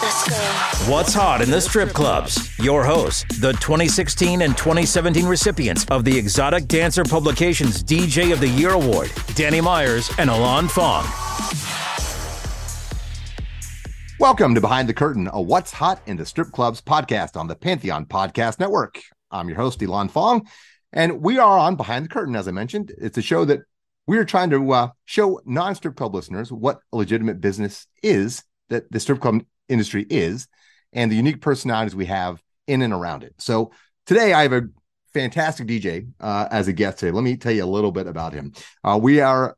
What's hot in the strip clubs? Your hosts, the 2016 and 2017 recipients of the Exotic Dancer Publications DJ of the Year Award, Danny Myers and Alon Fong. Welcome to Behind the Curtain, a What's Hot in the Strip Clubs podcast on the Pantheon Podcast Network. I'm your host, Elon Fong, and we are on Behind the Curtain, as I mentioned. It's a show that we are trying to uh, show non strip club listeners what a legitimate business is that the strip club industry is and the unique personalities we have in and around it. So today I have a fantastic DJ uh, as a guest today. Let me tell you a little bit about him. Uh, we are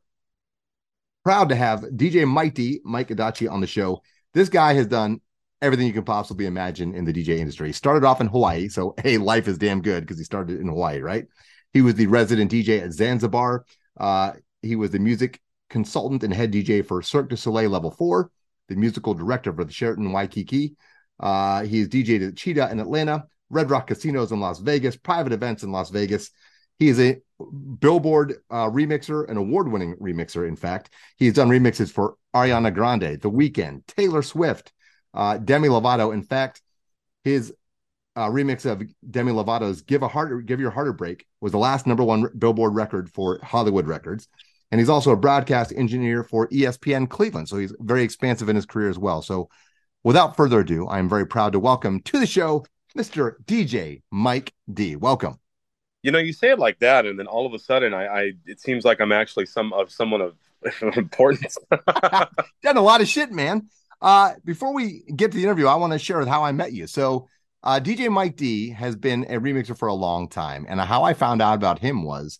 proud to have DJ Mighty Mike Adachi on the show. This guy has done everything you can possibly imagine in the DJ industry. He started off in Hawaii, so hey, life is damn good because he started in Hawaii, right? He was the resident DJ at Zanzibar. Uh, he was the music consultant and head DJ for Cirque du Soleil Level Four, the musical director for the Sheraton Waikiki. Uh, he's DJed at Cheetah in Atlanta, Red Rock Casinos in Las Vegas, private events in Las Vegas. He is a Billboard uh, remixer, an award-winning remixer. In fact, he's done remixes for Ariana Grande, The Weeknd, Taylor Swift, uh, Demi Lovato. In fact, his uh, remix of Demi Lovato's "Give a Heart, Give Your Heart a Break" was the last number one Billboard record for Hollywood Records, and he's also a broadcast engineer for ESPN Cleveland. So he's very expansive in his career as well. So, without further ado, I am very proud to welcome to the show Mr. DJ Mike D. Welcome. You know, you say it like that, and then all of a sudden, I, I it seems like I'm actually some of someone of importance. Done a lot of shit, man. Uh, before we get to the interview, I want to share with how I met you. So, uh, DJ Mike D has been a remixer for a long time, and how I found out about him was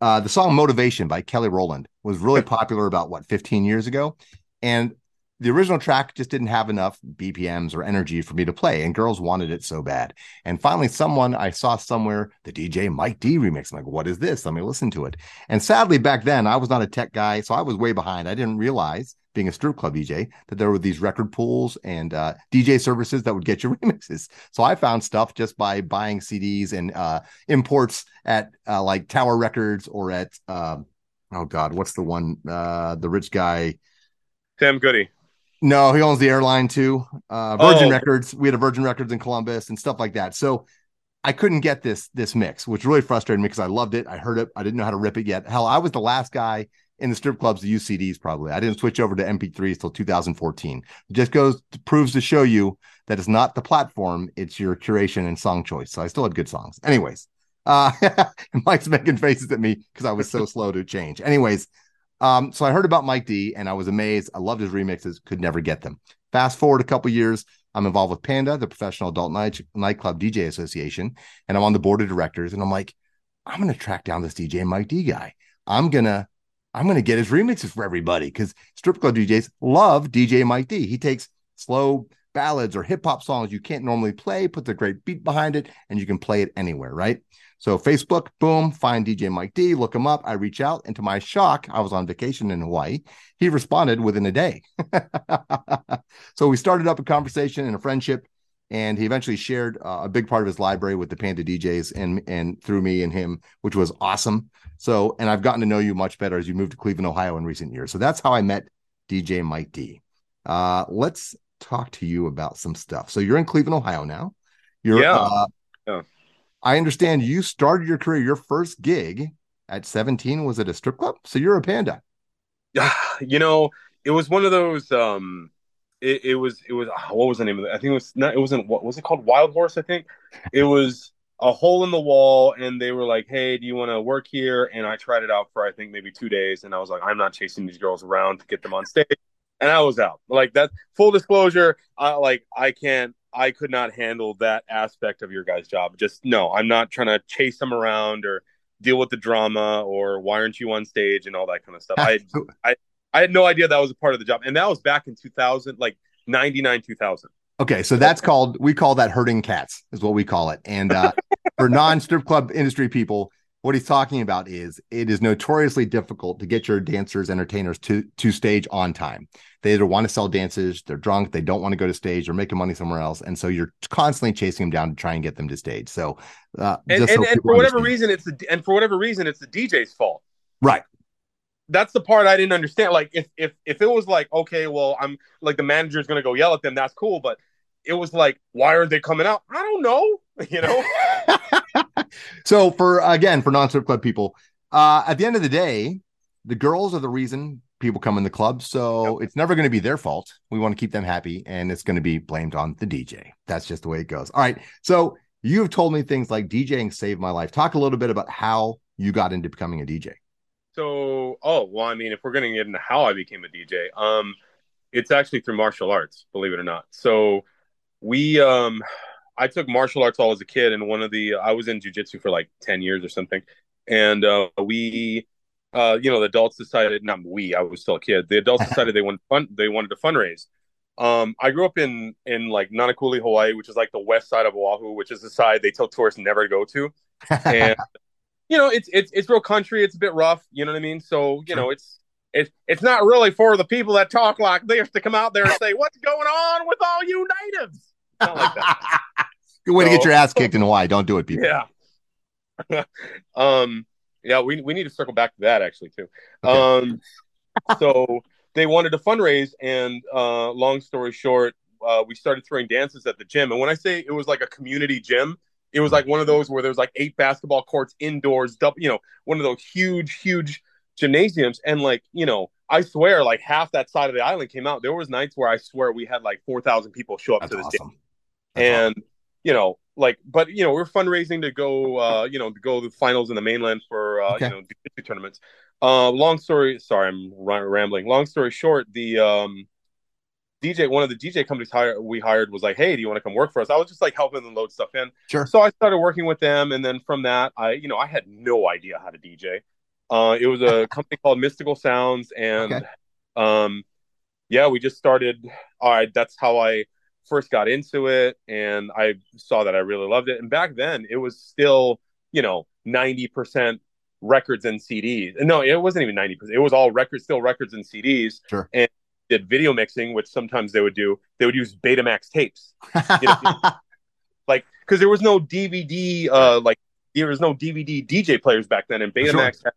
uh, the song "Motivation" by Kelly Rowland was really popular about what 15 years ago, and the original track just didn't have enough BPMs or energy for me to play, and girls wanted it so bad. And finally, someone I saw somewhere the DJ Mike D remix. I'm like, what is this? Let me listen to it. And sadly, back then I was not a tech guy, so I was way behind. I didn't realize, being a strip club DJ, that there were these record pools and uh, DJ services that would get you remixes. So I found stuff just by buying CDs and uh, imports at uh, like Tower Records or at um, oh god, what's the one? Uh, the rich guy. Sam Goody. No, he owns the airline too. Uh, Virgin Oh. Records. We had a Virgin Records in Columbus and stuff like that. So I couldn't get this this mix, which really frustrated me because I loved it. I heard it. I didn't know how to rip it yet. Hell, I was the last guy in the strip clubs to use CDs. Probably I didn't switch over to MP3s till 2014. It just goes proves to show you that it's not the platform; it's your curation and song choice. So I still had good songs. Anyways, uh, Mike's making faces at me because I was so slow to change. Anyways, um, so I heard about Mike D and I was amazed. I loved his remixes, could never get them. Fast forward a couple years, I'm involved with Panda, the Professional Adult Night Nightclub DJ Association, and I'm on the board of directors. And I'm like, I'm gonna track down this DJ Mike D guy. I'm gonna I'm gonna get his remixes for everybody because strip club DJs love DJ Mike D. He takes slow ballads or hip hop songs you can't normally play, puts a great beat behind it, and you can play it anywhere, right? So Facebook, boom, find DJ Mike D, look him up. I reach out, and to my shock, I was on vacation in Hawaii. He responded within a day. so we started up a conversation and a friendship, and he eventually shared uh, a big part of his library with the Panda DJs and and through me and him, which was awesome. So, and I've gotten to know you much better as you moved to Cleveland, Ohio, in recent years. So that's how I met DJ Mike D. Uh, let's talk to you about some stuff. So you're in Cleveland, Ohio now. You're Yeah. uh, Yeah. I understand you started your career, your first gig at 17 was at a strip club. So you're a panda. Yeah, you know, it was one of those. Um, it, it was it was ah, what was the name of it? I think it was not. It wasn't what was it called? Wild Horse. I think it was a hole in the wall, and they were like, "Hey, do you want to work here?" And I tried it out for I think maybe two days, and I was like, "I'm not chasing these girls around to get them on stage," and I was out. Like that. Full disclosure, I like I can't. I could not handle that aspect of your guys' job. Just no, I'm not trying to chase them around or deal with the drama or why aren't you on stage and all that kind of stuff. I I I had no idea that was a part of the job, and that was back in 2000, like 99, 2000. Okay, so that's called we call that herding cats is what we call it. And uh for non strip club industry people, what he's talking about is it is notoriously difficult to get your dancers, entertainers to to stage on time. They either want to sell dances, they're drunk, they don't want to go to stage, they're making money somewhere else, and so you're constantly chasing them down to try and get them to stage. So, uh, and, and, so and for whatever understand. reason, it's the and for whatever reason, it's the DJ's fault. right? That's the part I didn't understand. Like if if if it was like okay, well, I'm like the manager's gonna go yell at them, that's cool, but it was like, why aren't they coming out? I don't know. You know, so for again for non strip club people, uh, at the end of the day, the girls are the reason people come in the club. So it's never going to be their fault. We want to keep them happy, and it's going to be blamed on the DJ. That's just the way it goes. All right. So you have told me things like DJing saved my life. Talk a little bit about how you got into becoming a DJ. So, oh well, I mean, if we're gonna get into how I became a DJ, um, it's actually through martial arts, believe it or not. So, we, um, I took martial arts all as a kid, and one of the I was in jujitsu for like ten years or something, and uh, we, uh, you know, the adults decided, not we, I was still a kid. The adults decided they wanted fun, they wanted to fundraise. Um, I grew up in in like Nanakuli, Hawaii, which is like the west side of Oahu, which is the side they tell tourists never to go to, and you know, it's it's it's real country. It's a bit rough. You know what I mean? So you know, it's it's it's not really for the people that talk like this to come out there and say what's going on with all you natives. Not like that. Good way to get your ass kicked in Hawaii. Don't do it, people. Yeah. um. Yeah, we we need to circle back to that actually too. Okay. Um. so they wanted to fundraise, and uh, long story short, uh, we started throwing dances at the gym. And when I say it was like a community gym, it was like one of those where there's like eight basketball courts indoors, double, you know, one of those huge, huge gymnasiums. And like, you know, I swear, like half that side of the island came out. There was nights where I swear we had like four thousand people show up That's to this awesome. That's and you know like but you know we're fundraising to go uh you know to go to the finals in the mainland for uh Okay. you know tournaments uh long story sorry i'm rambling long story short the um dj one of the dj companies hire, we hired was like hey do you want to come work for us i was just like helping them load stuff in Sure. so i started working with them and then from that i you know i had no idea how to dj uh it was a company called mystical sounds and Okay. um yeah we just started all right that's how i first got into it and I saw that I really loved it. And back then it was still, you know, 90% records and CDs. No, it wasn't even 90%. It was all records, still records and CDs. Sure. And did video mixing, which sometimes they would do. They would use Betamax tapes. You know, like because there was no DVD uh like there was no DVD DJ players back then and sure. Betamax had,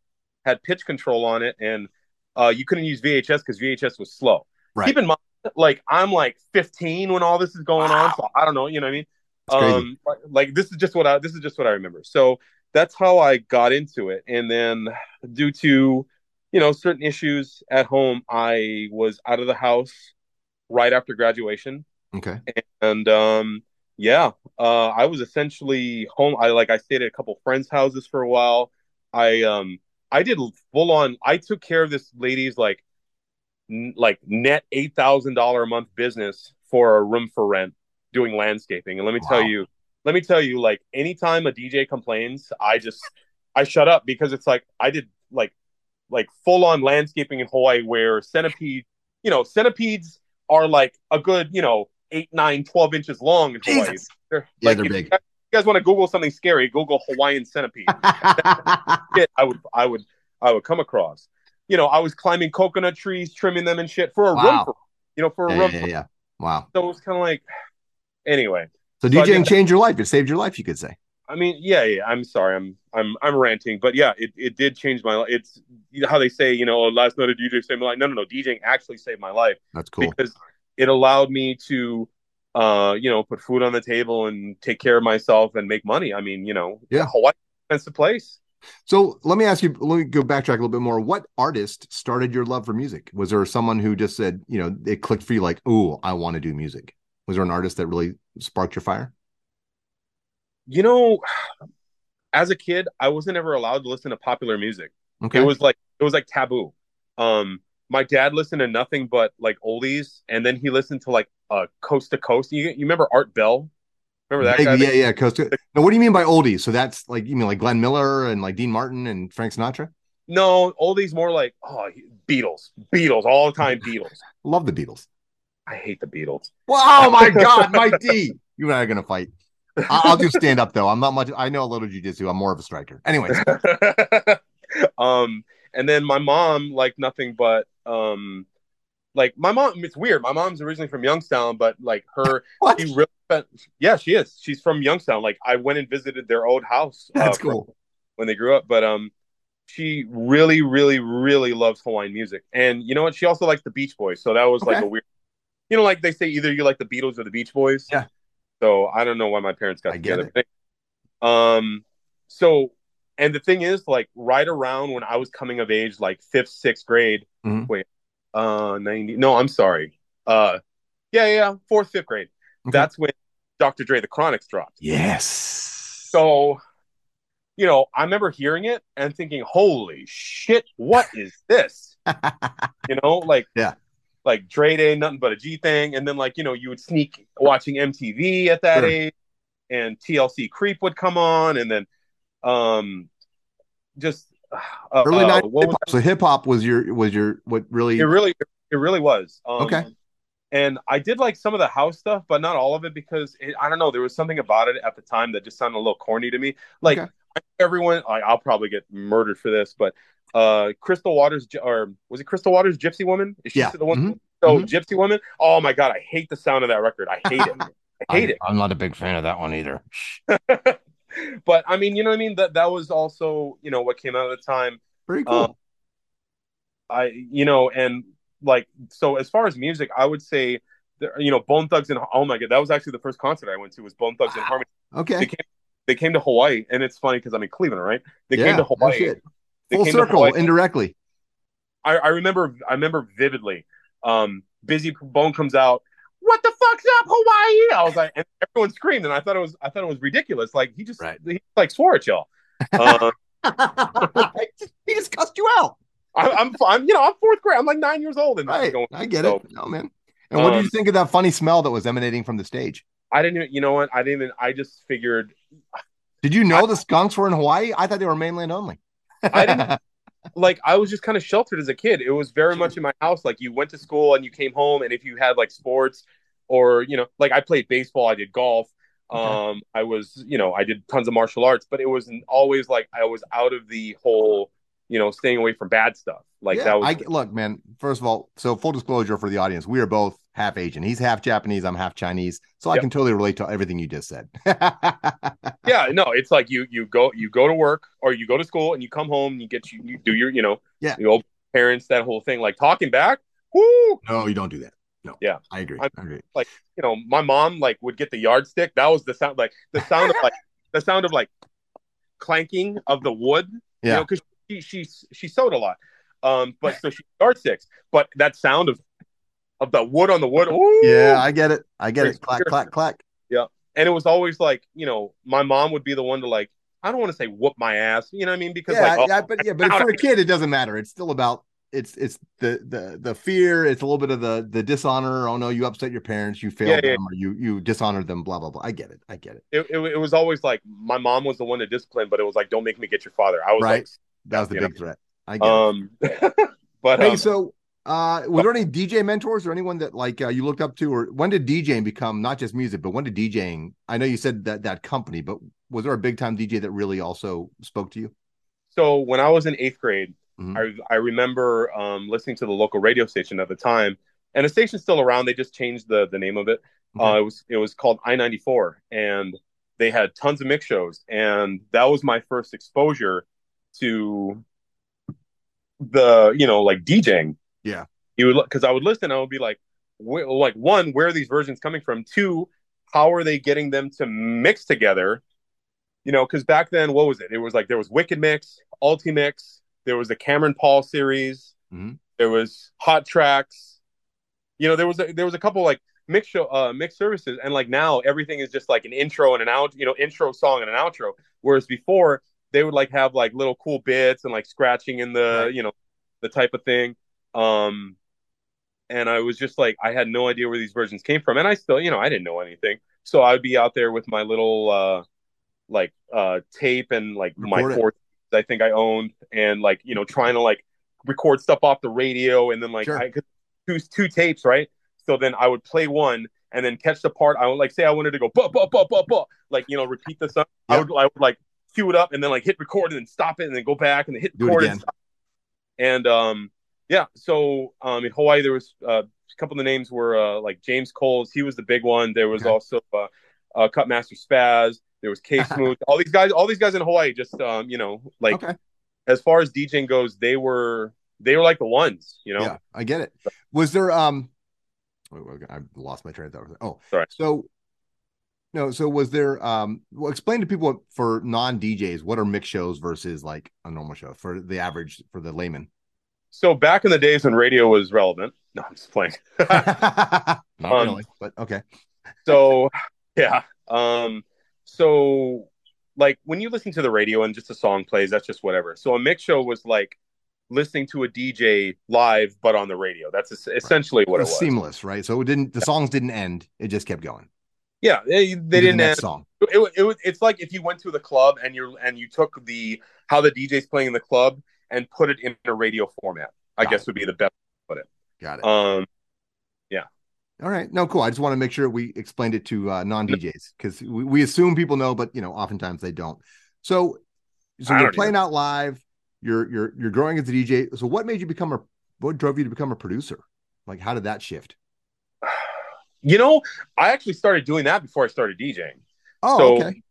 had pitch control on it and uh you couldn't use VHS because VHS was slow. Right. Keep in mind like I'm like 15 when all this is going on, so I don't know, you know what I mean? Um like, like this is just what I this is just what I remember. So that's how I got into it and then due to you know certain issues at home I was out of the house right after graduation okay. and um yeah uh i was essentially home i like i stayed at a couple friends houses for a while i um i did full on i took care of this lady's like like net eight thousand dollar a month business for a room for rent doing landscaping and let me tell you let me tell you like anytime a dj complains i just i shut up because it's like i did like like full on landscaping in hawaii where centipede you know centipedes are like a good you know eight nine 12 inches long in hawaii Jesus. they're, Yeah, like, they're big. You guys, you guys want to Google something scary? Google Hawaiian centipede. I would, I would, I would come across. You know, I was climbing coconut trees, trimming them and shit for a room, Wow. for, you know, for a yeah, room. yeah, yeah. Wow. So it was kind of like, anyway. So So DJing that- changed your life. It saved your life, you could say. I mean, yeah, yeah. I'm sorry, I'm, I'm, I'm ranting, but yeah, it, it did change my life. It's you know how they say, you know, last night a DJ saved my life. No, no, no. DJing actually saved my life That's cool. because it allowed me to uh you know put food on the table and take care of myself and make money i mean you know Yeah. hawaii expensive place So let me ask you, let me go backtrack a little bit more. What artist started your love for music? Was there someone who just said, you know, it clicked for you like, oh, I want to do music? Was there an artist that really sparked your fire? you know as a kid i wasn't ever allowed to listen to popular music Okay. it was like it was like taboo um my dad listened to nothing but like oldies and then he listened to like uh coast to coast you, you remember art bell remember that guy yeah, yeah. Coast now, what do you mean by oldies? So that's like, you mean like Glenn Miller and like Dean Martin and Frank Sinatra? no oldies more like oh beatles beatles all the time beatles Love the Beatles. i hate the beatles Well, oh my God, Mike D. You and I are going to fight. I- I'll do stand up though. I'm not much. I know a little jujitsu. I'm more of a striker. Anyways, um, and then my mom, like nothing but um, like my mom. It's weird. My mom's originally from Youngstown, but like her, what? she really spent. Yeah, she is. She's from Youngstown. Like I went and visited their old house. uh, That's from- cool. when they grew up, but um, she really, really, really loves Hawaiian music, and you know what? She also likes the Beach Boys. So that was like a weird. You know, like they say, either you like the Beatles or the Beach Boys. Yeah. So I don't know why my parents got I get together. Um. So, and the thing is, like, right around when I was coming of age, like fifth, sixth grade. Mhm. Wait, uh, ninety? No, I'm sorry. Uh, yeah, yeah, yeah, fourth, fifth grade. Okay. That's when Dr. Dre the Chronics dropped. Yes. So, you know, I remember hearing it and thinking, "Holy shit, what is this?" you know, like Yeah. like Dre Day, nothing but a G thing, and then like you know, you would sneak watching MTV at that Sure. age, and TLC Creep would come on, and then um, just uh, Early uh, night. what was so hip hop was your was your what really? it really it really was um, Okay. and i did like some of the house stuff but not all of it because it, i don't know there was something about it at the time that just sounded a little corny to me like Okay. everyone I, i'll probably get murdered for this but uh crystal waters or was it crystal waters gypsy woman is she Yeah. the one Mhm. so Mhm. gypsy woman oh my god i hate the sound of that record i hate it i hate it I'm not a big fan of that one either. but i mean you know what i mean? That that was also you know what came out at the time. Very cool. Um, I you know and like so as far as music I would say there- you know Bone Thugs and oh my god that was actually the first concert I went to was Bone Thugs-n-Harmony. Okay. they came they came to Hawaii and it's funny because I'm in Cleveland right? They yeah. came to Hawaii. Full circle indirectly. I, I remember I remember vividly. Um Bizzy Bone comes out what the fuck's up Hawaii I was like and everyone screamed and I thought it was I thought it was ridiculous like he just Right. he like swore at y'all uh, he just cussed you out. I, I'm I'm you know I'm fourth grade I'm like nine years old and this is Right. going- I get so- it. No man. And what did Um, you think of that funny smell that was emanating from the stage? I didn't even, you know what? I didn't even, I just figured, Did you know the skunks were in Hawaii? I thought they were mainland only. I didn't- like, I was just kind of sheltered as a kid. It was very much in my house. Like, you went to school and you came home, and if you had like sports or, you know, like I played baseball, I did golf. Okay. Um, I was, you know, I did tons of martial arts, but it was always like I was out of the whole, you know, staying away from bad stuff. Like Yeah, that was, I look, man. First of all, so full disclosure for the audience, we are both half Asian. He's half Japanese. I'm half Chinese, so I can totally relate to everything you just said. yeah, no, it's like you, you go, you go to work or you go to school and you come home, and you get, you, you do your, you know, Yeah. old parents, that whole thing, like talking back. Whoo, no, you don't do that. No. Yeah. I agree. I'm- I agree. Like you know, my mom like would get the yardstick. That was the sound, like the sound of like the sound of like clanking of the wood. Yeah. You know, because she she she sewed a lot. Um, but so she yardsticks. But that sound of of the wood on the wood. Ooh, Yeah, I get it. I get it. Clack, clack, clack. Yeah. And it was always like you know, my mom would be the one to like. I don't want to say whoop my ass. You know what I mean? Because Yeah, like, oh, yeah, but yeah, but for a kid, it doesn't matter. It's still about it's it's the the the fear. It's a little bit of the the dishonor. Oh no, you upset your parents. You failed Yeah, yeah. them, or you you dishonored them. Blah blah blah. I get it. I get it. it, it, it was always like my mom was the one to discipline, but it was like, don't make me get your father. I was Right. like, That was the big threat. I get it. um, but Hey, um, so uh were there any DJ mentors or anyone that like uh, you looked up to, or when did DJing become not just music, but when did DJing? I know you said that that company, but was there a big time DJ that really also spoke to you? so when I was in eighth grade, Mhm. I I remember um, listening to the local radio station at the time, and the station's still around. They just changed the the name of it. Uh, it was it was called I ninety four, and they had tons of mix shows, and that was my first exposure to the you know like DJing. Yeah. you would because I would listen, I would be like, wh- like one, where are these versions coming from? Two, how are they getting them to mix together? You know, because back then, what was it? It was like there was Wicked Mix, Ultimix, there was the Cameron Paul series, Mhm. there was Hot Tracks. You know, there was a, there was a couple like mix show uh mixed services, and like now everything is just like an intro and an out, you know, intro song and an outro. Whereas before they would like have like little cool bits and like scratching in the Right. you know the type of thing. Um, and I was just like, I had no idea where these versions came from, and I still, you know, I didn't know anything. So I'd be out there with my little uh like uh tape and like my Record four I think I owned, and like you know trying to like record stuff off the radio, and then like Sure. I could two two tapes, right? So then I would play one, and then catch the part. I would like say I wanted to go but but but but but like you know repeat the song. I would I would like cue it up and then like hit record and then stop it and then go back and then hit record and stop. And um yeah, so um in Hawaii there was uh, a couple of the names were uh, like James Coles, he was the big one. There was Okay. also uh, uh Cutmaster Spaz. There was K Smooth. all these guys, all these guys in Hawaii, just um you know like okay. as far as DJing goes, they were they were like the ones, you know. Yeah, I get it. Was there um I lost my train of thought. Oh, Sorry. So no, so was there um well explain to people for non-DJs what are mix shows versus like a normal show for the average for the layman. So back in the days when radio was relevant, no, I'm just playing. Not Um, really, but okay. so yeah, um, so like when you listen to the radio and just a song plays, that's just whatever. So a mix show was like listening to a DJ live, but on the radio. That's es- essentially what It it was was. seamless, right? So it didn't the songs didn't end, it just kept going. Yeah, they, they didn't. End. song. It, wa- it, it's like if you went to the club and you're and you took the how the DJ's playing in the club and put it in a radio format. I Got guess it. would be the best. Way to put it. Got it. Um, yeah. All right. No, cool. I just want to make sure we explained it to uh, non DJs because we, we assume people know, but you know, oftentimes they don't. So, so I you're playing out live. You're you're you're growing as a DJ. So, what made you become a what drove you to become a producer? Like, how did that shift? you know, I actually started doing that before I started DJing. Oh, So- okay.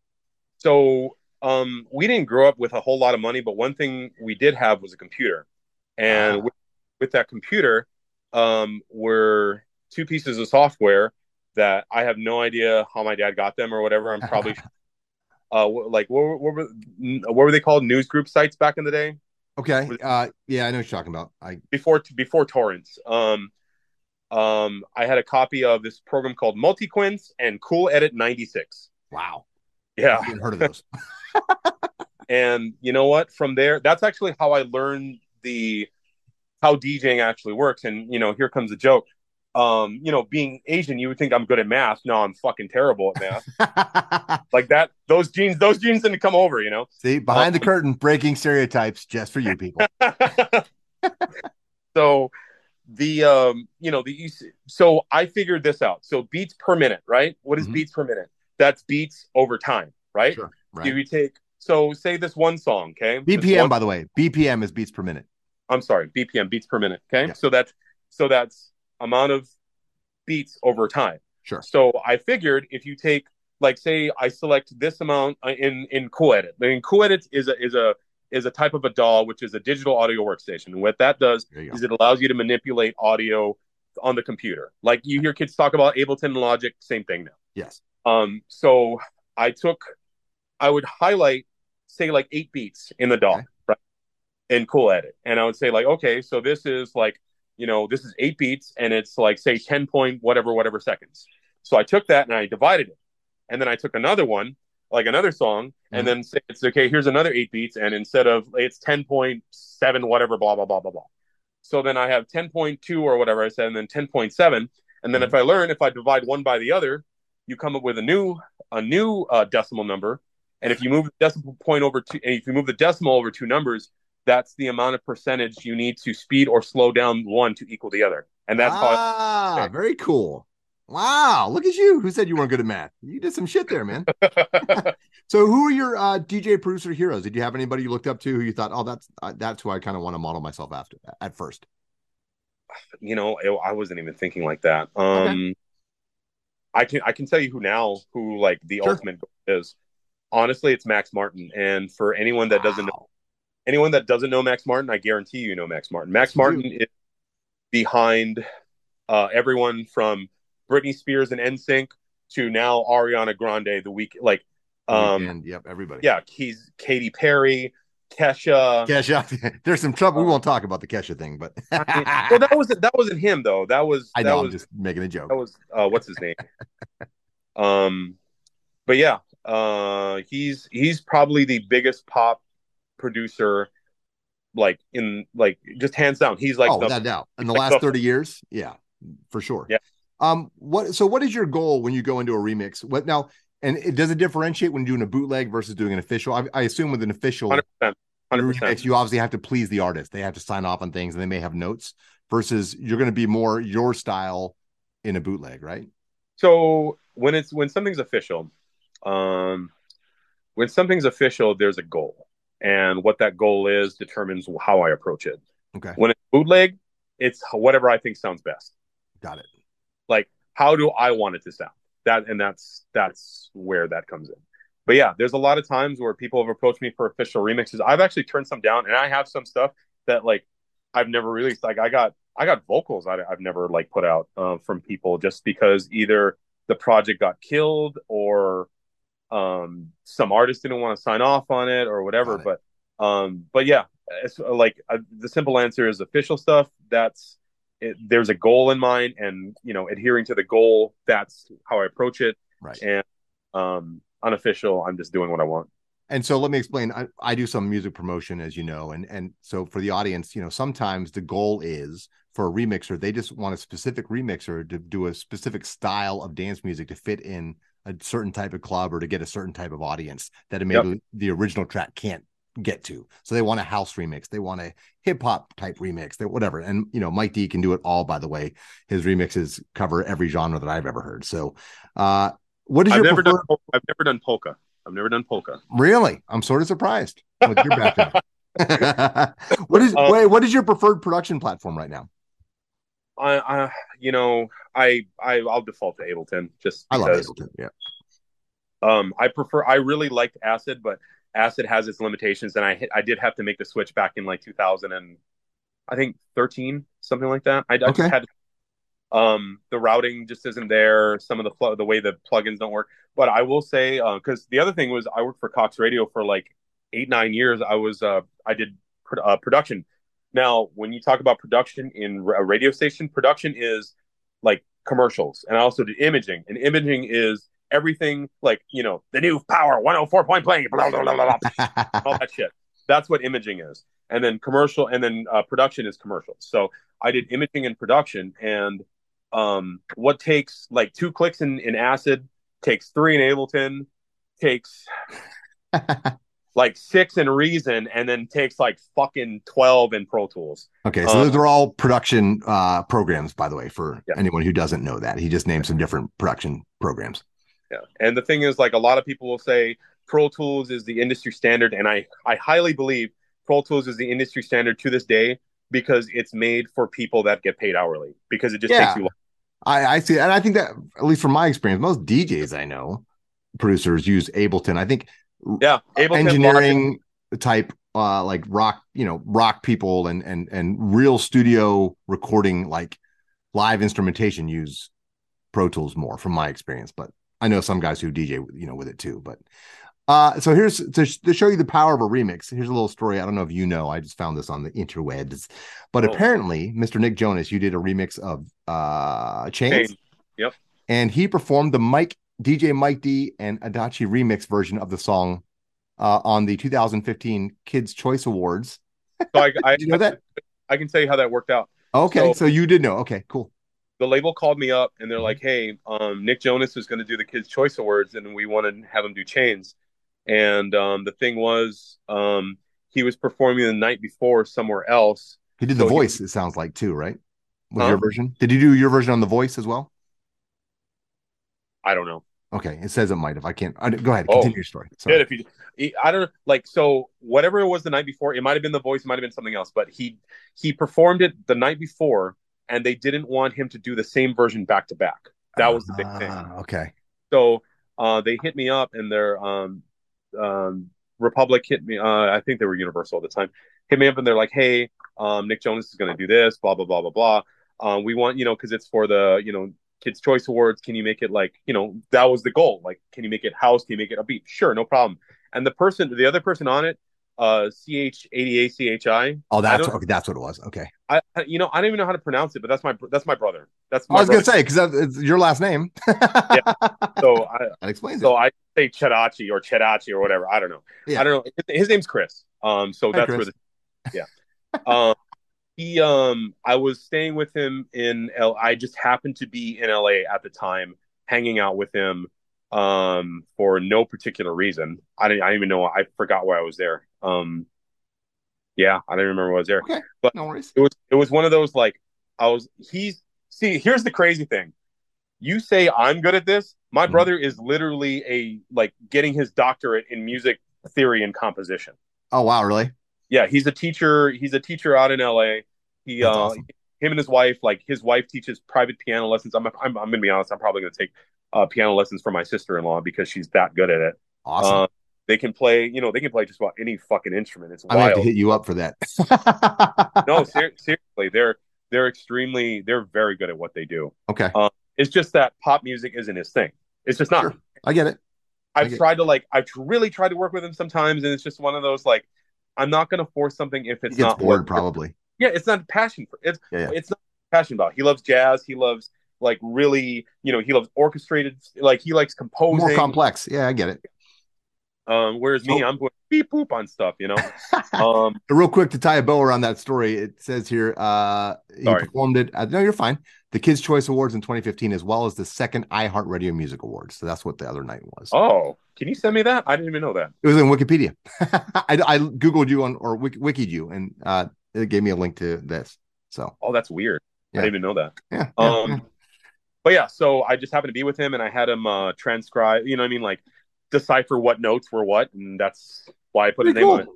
So um, we didn't grow up with a whole lot of money, but one thing we did have was a computer, and Ah. with, with that computer, um, were two pieces of software that I have no idea how my dad got them or whatever. I'm probably uh, like what, were- what were what were they called? News group sites back in the day Okay. Uh, yeah, I know what you're talking about. I before before torrents. Um, um, I had a copy of this program called MultiQuence and Cool Edit 96. wow. Yeah. I heard of those. and you know what? From there that's actually how i learned the how djing actually works. And you know here comes a joke. Um you know being asian you would think i'm good at math. No i'm fucking terrible at math. Like that those genes those genes didn't come over you know? See, behind the Um, curtain, breaking stereotypes just for you people. so the um you know the so i figured this out. So beats per minute right? What is Mhm. beats per minute that's beats over time right Sure. if Right. you take so say this one song okay BPM, one- by the way, BPM is beats per minute. I'm sorry, BPM beats per minute. Okay, Yeah. so that's so that's amount of beats over time. Sure. So I figured if you take like say I select this amount uh, in in CoolEdit. I mean CoolEdit is a is a is a type of a DAW which is a digital audio workstation. And what that does There you go. is it allows you to manipulate audio on the computer. Like you hear kids talk about Ableton and Logic, same thing now. Yes. Um, so I took, I would highlight, say, like eight beats in the DAW, Okay. right? In Cool Edit. And I would say, like, okay, so this is like, you know, this is eight beats and it's like, say, 10 point whatever, whatever seconds. So I took that and I divided it. And then I took another one, like another song, and then say, it's okay, here's another eight beats. And instead of it's 10.7, whatever, blah, blah, blah, blah, blah. So then I have 10.2 or whatever I said, and then 10.7. And then if I learn, if I divide one by the other, you come up with a new a new uh, decimal number, and if you move the decimal point over two, and if you move the decimal over two numbers, that's the amount of percentage you need to speed or slow down one to equal the other, and that's ah, very cool. Wow, look at you. Who said you weren't good at math? You did some shit there, man. So, who are your uh, DJ producer heroes? Did you have anybody you looked up to who you thought, oh, that's uh, that's who I kind of want to model myself after at first? you know, I wasn't even thinking like that. Um, I can I can tell you who now who like the Sure. ultimate goal is. Honestly, it's Max Martin, and for anyone that doesn't know anyone that doesn't know Max Martin, I guarantee you know Max Martin. Max. Martin is behind uh, everyone from Britney Spears and NSYNC to now Ariana Grande. The Weeknd, like, um, and yep, everybody. yeah, he's Katy Perry, Kesha. Kesha. There's some trouble. We won't talk about the Kesha thing, but well, that was that wasn't him though. That was I that know. I'm was just making a joke. that was uh, what's his name? um, but yeah, uh, he's he's probably the biggest pop producer, like in like just hands down. He's like oh, the- without doubt. In the like last the- 30 years, yeah, for sure. Yeah. Um, what so what is your goal when you go into a remix? What now? And it does it differentiate when doing a bootleg versus doing an official? I, I assume with an official hundred percent, hundred remix, percent. you obviously have to please the artist. They have to sign off on things and they may have notes versus you're going to be more your style in a bootleg, right? so when it's when something's official, um, when something's official, there's a goal, and what that goal is determines how I approach it. Okay. When it's bootleg, it's whatever I think sounds best. Got it. Like, how do I want it to sound? That and that's that's where that comes in. But yeah, there's a lot of times where people have approached me for official remixes. I've actually turned some down, and I have some stuff that like I've never released. Like I got I got vocals I, have never like put out uh, from people just because either the project got killed or um, some artist didn't want to sign off on it or whatever. It. But um, but yeah, it's like uh, the simple answer is official stuff. That's it, there's a goal in mind, and you know, adhering to the goal. That's how I approach it. Right. And um, unofficial, I'm just doing what I want. And so let me explain. I, I do some music promotion, as you know, and and so for the audience, you know, sometimes the goal is for a remixer, they just want a specific remixer to do a specific style of dance music to fit in a certain type of club or to get a certain type of audience that maybe yep. the original track can't get to. So they want a house remix, they want a hip hop type remix, they whatever. And you know, Mike D can do it all. By the way, his remixes cover every genre that I've ever heard. So, uh, what is I've your never preferred... done? I've never done polka. I've never done polka. Really? I'm sort of surprised with your background. what is um, wait, what is your preferred production platform right now? I, I you know, I I I'll default to Ableton just because, I love Ableton. Yeah. Um, I prefer. I really liked Acid, but Acid has its limitations, and I hit, I did have to make the switch back in like 2000 and I think 13, something like that. I, I okay. just had um the routing just isn't there. Some of the pl- the way the plugins don't work. But I will say because uh, the other thing was I worked for Cox Radio for like eight nine years. I was uh I did pr- uh, production. Now, when you talk about production in a radio station, production is like commercials, and I also did imaging, and imaging is everything like you know the new power 104 point playing blah blah blah blah, blah all that shit. That's what imaging is. And then commercial and then uh, production is commercial. So i did imaging and production and um, what takes like two clicks in, in acid takes three in ableton takes like six in reason and then takes like fucking 12 in pro tools. Okay so um, those are all production uh programs by the way for yeah. anyone who doesn't know that. He just named some different production programs yeah. And the thing is, like, a lot of people will say Pro Tools is the industry standard. And I, I highly believe Pro Tools is the industry standard to this day because it's made for people that get paid hourly because it just yeah. takes you long. I, I see. And I think that, at least from my experience, most DJs I know, producers use Ableton. I think, yeah, Ableton engineering type uh like rock you know rock people and and and real studio recording like live instrumentation use pro tools more from my experience but I know some guys who DJ, you know, with it too. But uh, so here's to, to show you the power of a remix. Here's a little story. I don't know if you know. I just found this on the interwebs, but oh. apparently, Mr. Nick Jonas, you did a remix of uh, Chains. Chain. Yep. And he performed the Mike DJ Mike D and Adachi remix version of the song uh, on the 2015 Kids Choice Awards. So I, I you know that I can tell you how that worked out. Okay, so, so you did know. Okay, cool the label called me up and they're mm-hmm. like, "Hey, um, Nick Jonas is going to do the Kids Choice Awards, and we want to have him do Chains." And um, the thing was, um, he was performing the night before somewhere else. He did so the voice. He, it sounds like too, right? Was your version? Did you do your version on the voice as well? I don't know. Okay, it says it might have. I can't. I, go ahead. Continue oh, your story. Sorry. If he, I don't. Like so, whatever it was the night before, it might have been the voice, it might have been something else. But he he performed it the night before, and they didn't want him to do the same version back to back. That was the big thing. Ah, okay. So uh, they hit me up, and their um, um, Republic hit me. Uh, I think they were Universal at the time. Hit me up, and they're like, "Hey, um, Nick Jonas is going to do this. Blah blah blah blah blah. Um, we want you know because it's for the you know Kids Choice Awards. Can you make it like you know that was the goal? Like, can you make it house? Can you make it a beat? Sure, no problem. And the person, the other person on it, uh C H A D A C H I. Oh, that's okay. That's what it was. Okay. I you know I don't even know how to pronounce it, but that's my that's my brother. That's my I was brother. gonna say because it's your last name. yeah. So I, that explains so it. I say Chadachi or Chedachi or whatever. I don't know. Yeah. I don't know. His, his name's Chris. Um. So Hi, that's Chris. where the yeah. um. He um. I was staying with him in L. I just happened to be in L.A. at the time, hanging out with him um for no particular reason. I didn't I didn't even know I forgot why I was there. Um, yeah, I don't remember what was there. Okay, but no worries. It was it was one of those like I was. He's see. Here's the crazy thing. you say I'm good at this. My Mhm. brother is literally a like getting his doctorate in music theory and composition. Oh wow, really? Yeah, he's a teacher. He's a teacher out in LA. He That's uh awesome. him and his wife, like his wife teaches private piano lessons. I'm I'm, I'm gonna be honest, I'm probably gonna take uh, piano lessons from my sister in law because she's that good at it. Awesome. Uh, they can play, you know, they can play just about any fucking instrument. It's wild. I have to hit you up for that. no, ser- seriously, they're they're extremely they're very good at what they do. Okay. Um, it's just that pop music isn't his thing. It's just not. Sure. I get it. I've get- tried to like I've really tried to work with him sometimes, and it's just one of those like I'm not gonna force something if it's not bored probably. Yeah, it's not passion for it's Yeah, yeah. it's not passion about. He loves jazz. He loves like really you know he loves orchestrated like he likes composing. More complex. Yeah, I get it. Um, whereas me, I'm going beep boop on stuff. You know. um, Real quick to tie a bow around that story, it says here uh he Sorry. performed it. Uh, no, you're fine. The Kids Choice Awards in 2015, as well as the second iHeartRadio Music Awards. So that's what the other night was. oh, can you send me that? I didn't even know that. It was in Wikipedia. I, I googled you on or wiki, wikied you, and uh, it gave me a link to this. So Oh, that's weird. Yeah. I didn't even know that. yeah, yeah, Um, yeah. but yeah, so I just happened to be with him, and I had him uh, transcribe. You know, what I mean, like decipher what notes were what, and that's why I put Very a name cool. on it.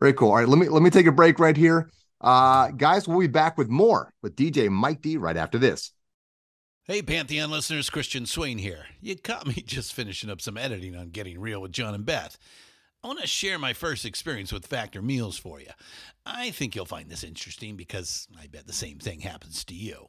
Very cool. All right, let me let me take a break right here, uh, guys. We'll be back with more with DJ Mike D right after this. Hey, Pantheon listeners, Christian Swain here. You caught me just finishing up some editing on Getting Real with John and Beth. I want to share my first experience with Factor Meals for you. I think you'll find this interesting because I bet the same thing happens to you.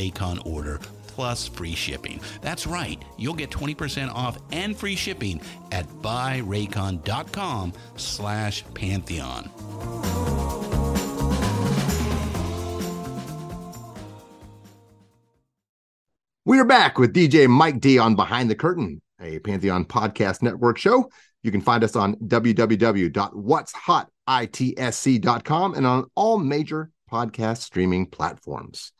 order plus free shipping. That's right, you'll get 20% off and free shipping at buyraycon.com slash pantheon. We are back with DJ Mike D on Behind the Curtain, a Pantheon Podcast Network show. You can find us on www.what'shotitsc.com and on all major podcast streaming platforms.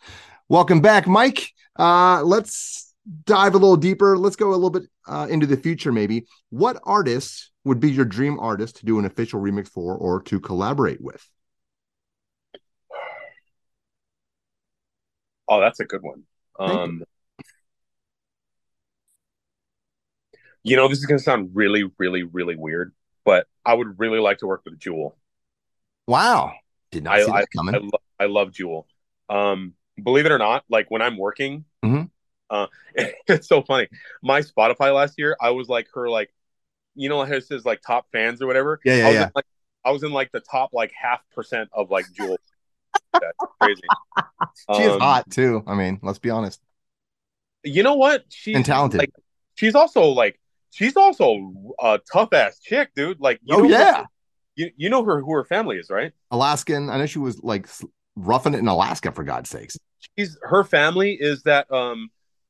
Welcome back, Mike. Uh, let's dive a little deeper. Let's go a little bit uh, into the future, maybe. What artists would be your dream artist to do an official remix for or to collaborate with? Oh, that's a good one. Thank you. Um, you know, this is gonna sound really, really, really weird, but I would really like to work with Jewel. Wow. Did not I, see I, that coming. I, lo- I love Jewel. Um, believe it or not, like when I'm working, Mhm. uh, it's so funny. My Spotify last year, I was like her, like you know, how it says like top fans or whatever. Yeah, yeah, I was yeah. In, like, I was in like the top like half percent of like Jewel. That's crazy. she is Um, hot too. I mean, let's be honest. You know what? She's And talented. Like, she's also like she's also a tough ass chick, dude. Like, you Oh know yeah. her- you you know her who her family is, right? Alaskan. I know she was like roughing it in Alaska for God's sakes. She's her family is that um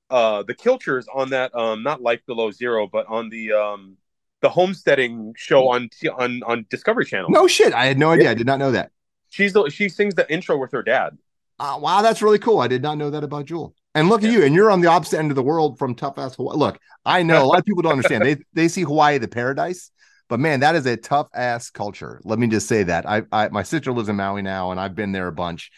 uh the Kilchers on that um not Life Below Zero, but on the um the homesteading show on on on Discovery Channel. No shit. I had no idea. I did not know that. she's the she sings the intro with her dad. Uh, wow, that's really cool. I did not know that about Jewel. And look at you, and you're on the opposite end of the world from tough ass Hawaii. Look, I know a lot of people don't understand. They they see Hawaii the paradise, but man, that is a tough ass culture. Let me just say that. I, I my sister lives in Maui now, and I've been there a bunch,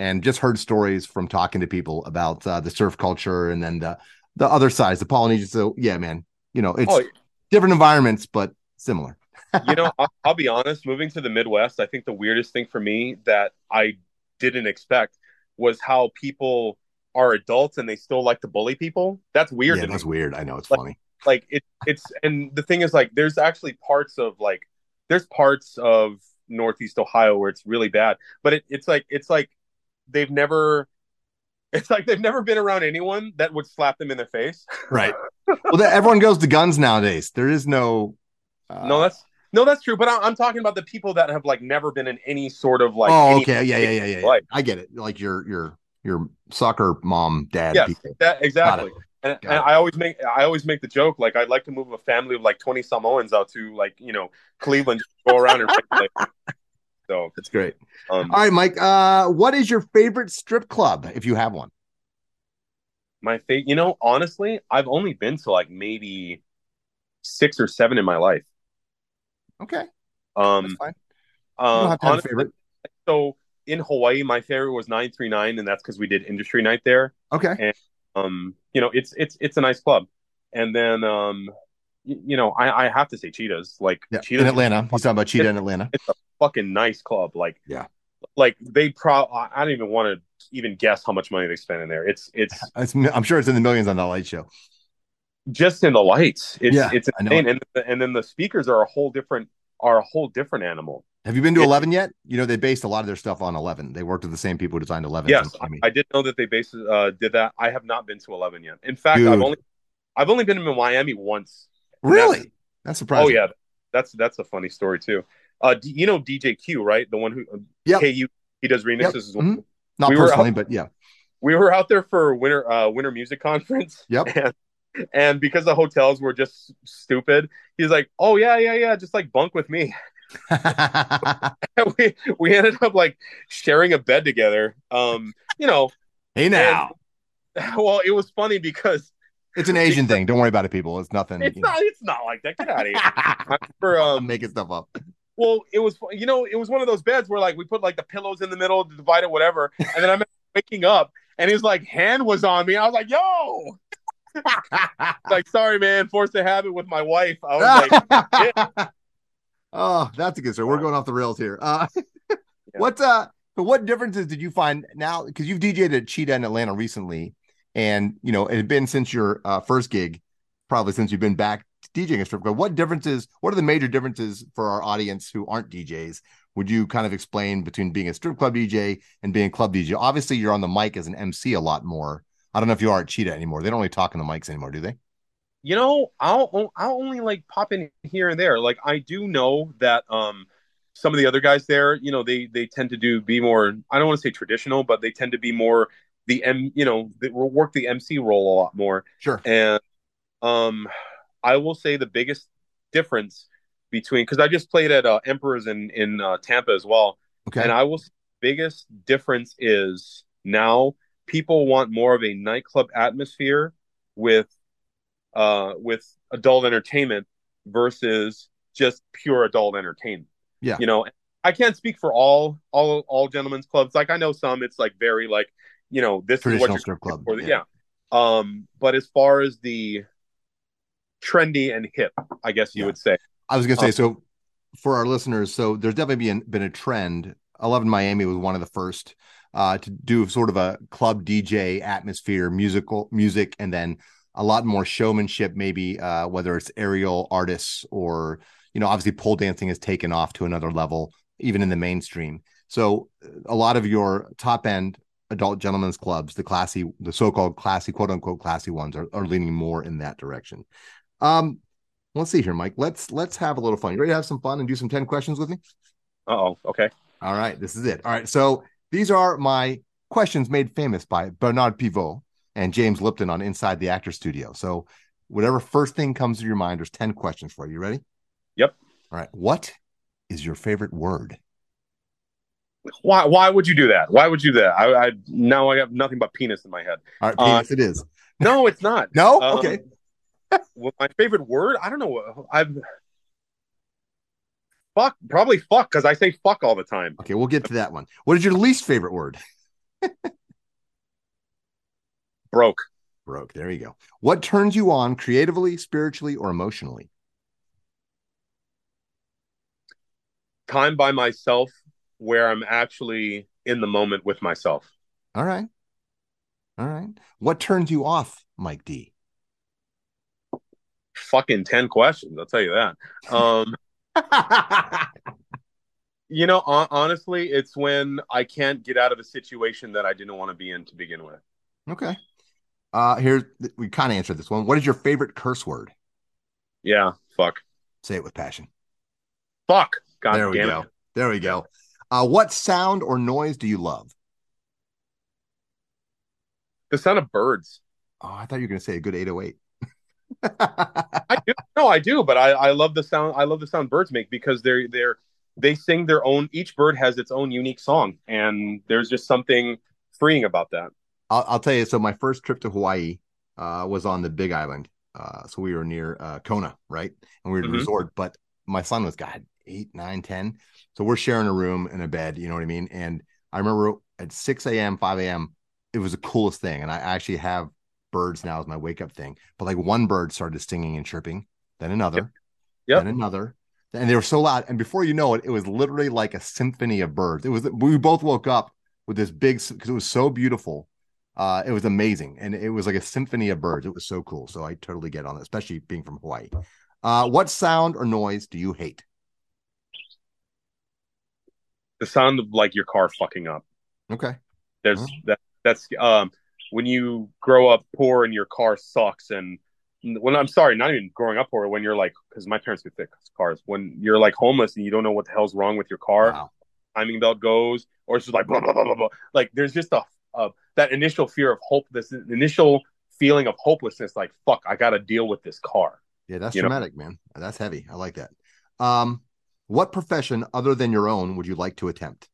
and just heard stories from talking to people about uh, the surf culture and then the the other sides, the Polynesian. So yeah, man, you know it's Oh, different environments, but similar. you know, I'll, I'll be honest. Moving to the Midwest, I think the weirdest thing for me that I didn't expect was how people are adults and they still like to bully people. That's weird yeah, to me. that's weird. I know it's Like- funny. like it it's and the thing is like there's actually parts of like there's parts of northeast ohio where it's really bad but it, it's like it's like they've never it's like they've never been around anyone that would slap them in the face Right. well, that, everyone goes to guns nowadays. There is no. Uh, no that's no that's true but I, i'm talking about the people that have like never been in any sort of like oh, okay. Yeah, yeah, yeah, yeah. yeah. I get it. Like your your your soccer mom, dad. Yes, that exactly. And, and. I always make I always make the joke like I'd like to move a family of like twenty Samoans out to like you know Cleveland, go around and like, so That's great. um, All right, Mike. Uh, what is your favorite strip club, if you have one? My favorite, you know, honestly, I've only been to like maybe six or seven in my life. Okay, Um, that's fine. Um have to have a honestly, favorite. so in Hawaii, my favorite was nine three nine, and that's because we did industry night there. Okay. Um, you know, it's it's it's a nice club, and then um, you know, I I have to say Cheetahs, like Yeah. Cheetahs, In Atlanta, he's talking about Cheetah in Atlanta. it's a fucking nice club. Like Yeah. like they pro. I don't even want to even guess how much money they spend in there. It's it's It's, I'm sure it's in the millions on the light show. just in the lights. It's Yeah, it's insane, and and then the speakers are a whole different are a whole different animal. Have you been to It- 11 yet? You know, they based a lot of their stuff on 11. They worked with the same people who designed 11. Yes, I I did know that they based uh, did that. I have not been to eleven yet. In fact, Dude. I've only I've only been in Miami once. really? that's- That's surprising. Oh yeah, that's that's a funny story too. Uh, you know DJ Q, right? The one who Yep. KU he does remixes Yep. as well. Mhm. Not We personally, out- but yeah. We were out there for winter uh, winter music conference. Yep. And, and because the hotels were just stupid, he's like, "Oh yeah, yeah, yeah, just like bunk with me." And we we ended up like sharing a bed together. Um, you know, hey now. well, it was funny because It's an Asian thing. Don't worry about it, people. It's nothing. it's you know. not it's not like that. Get out of here. I'm um, making stuff up. Well, it was you know it was one of those beds where like we put like the pillows in the middle to divide it, whatever. And then I'm waking up and his like hand was on me. I was like, "Yo." like sorry man forced to have it with my wife i was like oh, that's a good story. We're going off the rails here. Uh, What uh, but what differences did you find now? Because you've DJed at Cheetah in Atlanta recently, and you know it had been since your uh, first gig, probably since you've been back DJing a strip club. What differences? What are the major differences for our audience who aren't DJs? Would you kind of explain between being a strip club DJ and being a club DJ? Obviously, you're on the mic as an MC a lot more. I don't know if you are at Cheetah anymore. They don't really talk on the mics anymore, do they? you know i'll i'll only like pop in here and there like i do know that um some of the other guys there you know they they tend to do be more i don't want to say traditional but they tend to be more the m you know they will work the mc role a lot more Sure. and um i will say the biggest difference between because i just played at uh, emperors in in uh, tampa as well Okay. and i will say the biggest difference is now people want more of a nightclub atmosphere with uh with adult entertainment versus just pure adult entertainment. Yeah. You know, I can't speak for all all all gentlemen's clubs. Like I know some it's like very like, you know, this is what you're strip club. for the, yeah. yeah. Um, but as far as the trendy and hip, I guess you Yeah. would say. I was gonna say Um, so for our listeners. So there's definitely been been a trend. Eleven Miami was one of the first uh, to do sort of a club DJ atmosphere, musical music, and then a lot more showmanship. Maybe uh, whether it's aerial artists or you know, obviously pole dancing has taken off to another level, even in the mainstream. So a lot of your top end adult gentlemen's clubs, the classy, the so-called classy, quote unquote classy ones, are, are leaning more in that direction. Um, let's see here, Mike. Let's let's have a little fun. You ready to have some fun and do some 10 questions with me? Uh oh. Okay. All right, this is it. All right, so these are my questions made famous by Bernard Pivot and James Lipton on Inside the Actor Studio. So whatever first thing comes to your mind, there's 10 questions for you. You ready? Yep. All right. What is your favorite word? Why why would you do that? Why would you do that? I, I now I have nothing but penis in my head. All right, Uh, penis it is. No, it's not. No? Um, okay. Well, my favorite word? I don't know. I've fuck probably fuck because I say fuck all the time. Okay, we'll get to that one. What is your least favorite word? Broke. Broke. There you go. What turns you on creatively, spiritually, or emotionally? Time by myself where I'm actually in the moment with myself. All right. All right. What turns you off, Mike D? Fucking ten questions. I'll tell you that. Um, you know, hon- honestly, it's when I can't get out of a situation that I didn't want to be in to begin with. okay. Uh here we kind of answered this one. What is your favorite curse word? Yeah. Fuck. Say it with passion. Fuck. God there we go. it. There we go. Uh what sound or noise do you love? The sound of birds. Oh, I thought you were going to say a good 808. I do. No, I do, but I, I love the sound. I love the sound birds make because they're they're they sing their own. Each bird has its own unique song, and there's just something freeing about that. I'll, I'll tell you. So my first trip to Hawaii uh, was on the Big Island. Uh, so we were near uh, Kona, right? And we were at a Mhm. resort, but my son was God eight, nine, ten. So we're sharing a room and a bed. You know what I mean? And I remember at six a.m., five a.m. It was the coolest thing, and I actually have birds now is my wake up thing. But like one bird started singing and chirping, then another, Yep. then another, and they were so loud. And before you know it, it was literally like a symphony of birds. It was we both woke up with this big because it was so beautiful. Uh, it was amazing, and it was like a symphony of birds. It was so cool. So I totally get on it, especially being from Hawaii. Uh, what sound or noise do you hate? The sound of like your car fucking up. Okay, There's Mhm. that. That's um when you grow up poor and your car sucks, and when I'm sorry, not even growing up poor. When you're like, because my parents could fix cars. When you're like homeless and you don't know what the hell's wrong with your car, wow, timing belt goes, or it's just like blah blah blah blah blah. Like there's just a, a that initial fear of hope, this initial feeling of hopelessness. Like fuck, I got to deal with this car. yeah, that's You know- dramatic, man. That's heavy. I like that. Um, what profession other than your own would you like to attempt?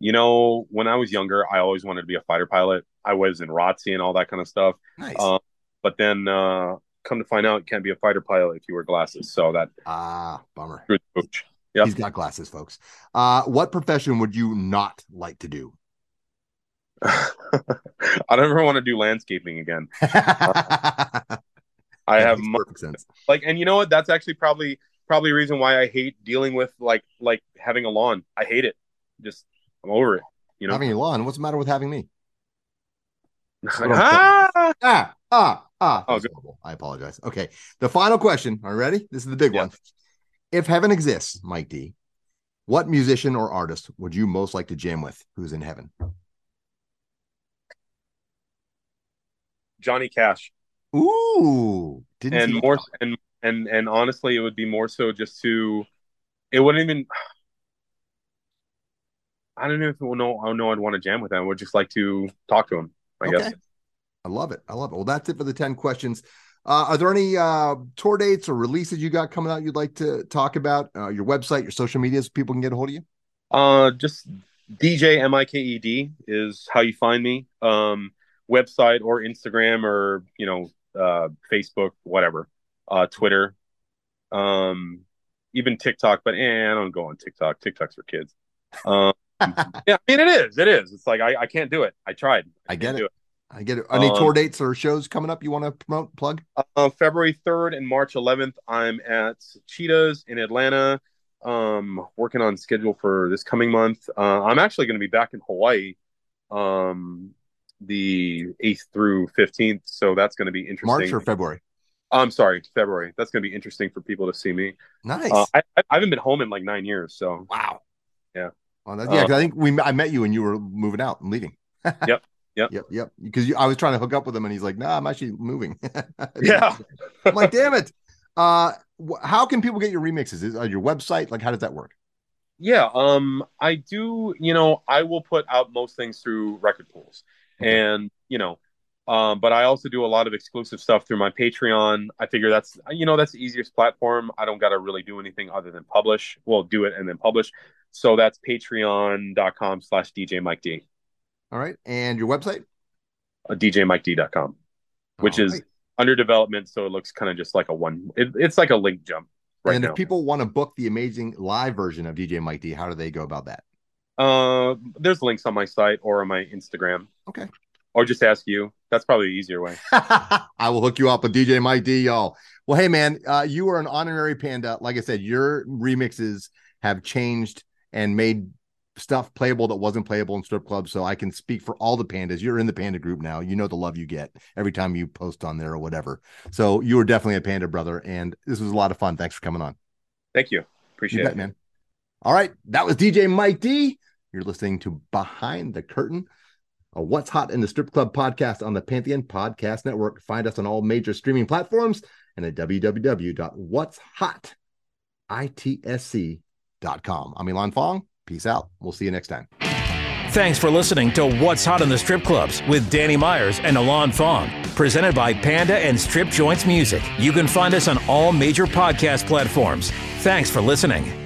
You know, when I was younger, I always wanted to be a fighter pilot. I was in ROTC and all that kind of stuff. Nice. Um, but then uh, come to find out, you can't be a fighter pilot if you wear glasses. So that ah, bummer. screwed the pooch. Yep. He's got glasses, folks. Uh, what profession would you not like to do? I don't ever want to do landscaping again. I I have perfect sense. like, and you know what? That's actually probably probably a reason why I hate dealing with like like having a lawn. I hate it. Just I'm over it. You know. Having lawn. What's the matter with having me? ah! Ah, ah, ah. Oh, good. horrible. I apologize. Okay. The final question. Are you ready? This is the big Yeah. one. If heaven exists, Mike D, what musician or artist would you most like to jam with who's in heaven? Johnny Cash. Ooh. Didn't and more and and and honestly it would be more so just to it wouldn't even i don't know if it will know i know i'd want to jam with them. i would just like to talk to them. i Okay. guess I love it. I love it. Well, that's it for the 10 questions. Uh, are there any uh, tour dates or releases you got coming out you'd like to talk about? Uh, your website, your social medias, people can get a hold of you? uh just dj m-i-k-e-d is how you find me um website or instagram or you know uh facebook whatever uh, Twitter, um, even TikTok. But eh, I don't go on TikTok. TikTok's for kids. Um, yeah, I mean it is. It is. It's like I, I can't do it. I tried. I get can't it. I get it. Any Um, tour dates or shows coming up you want to promote, plug? Uh, February 3rd and March 11th, I'm at Cheetahs in Atlanta, um, working on schedule for this coming month. Uh, I'm actually going to be back in Hawaii um, the 8th through 15th, so that's going to be interesting. March or February? I'm sorry, February. That's going to be interesting for people to see me. Nice. Uh, I, I haven't been home in like nine years, so wow. Yeah. Well, that, yeah, Uh, I think we I met you when you were moving out and leaving. Yep, yep. Yep. Yep. Because I was trying to hook up with him, and he's like, "Nah, I'm actually moving." yeah. I'm like, "Damn it!" Uh, how can people get your remixes? Is on your website? Like, how does that work? Yeah, um, I do. You know, I will put out most things through record pools, and you know, um, but I also do a lot of exclusive stuff through my Patreon. I figure that's you know that's the easiest platform. I don't got to really do anything other than publish. Well, do it and then publish. So that's Patreon.com/slash DJ Mike D, All right, and your website, uh, DJMikeD.com, which All is right. under development. So it looks kind of just like a one. It, it's like a link jump right and now. if people want to book the amazing live version of DJ Mike D, how do they go about that? Uh, there's links on my site or on my Instagram. Okay. Or just ask you. That's probably the easier way. I will hook you up with DJ Mike D, y'all. Well, hey man, uh, you are an honorary panda. Like I said, your remixes have changed and made stuff playable that wasn't playable in strip clubs. So I can speak for all the pandas. You're in the panda group now. You know the love you get every time you post on there or whatever. So you are definitely a panda brother, and this was a lot of fun. Thanks for coming on. Thank you. You Appreciate bet, it. man. All right, that was DJ Mike D. You're listening to Behind the Curtain, a What's Hot in the Strip Club podcast on the Pantheon Podcast Network. Find us on all major streaming platforms and at www.what'shotitsc.com. I'm Elon Fong. Peace out. We'll see you next time. Thanks for listening to What's Hot in the Strip Clubs with Danny Myers and Alon Fong. Presented by Panda and Strip Joints Music. You can find us on all major podcast platforms. Thanks for listening.